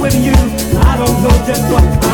with you. I don't know just what.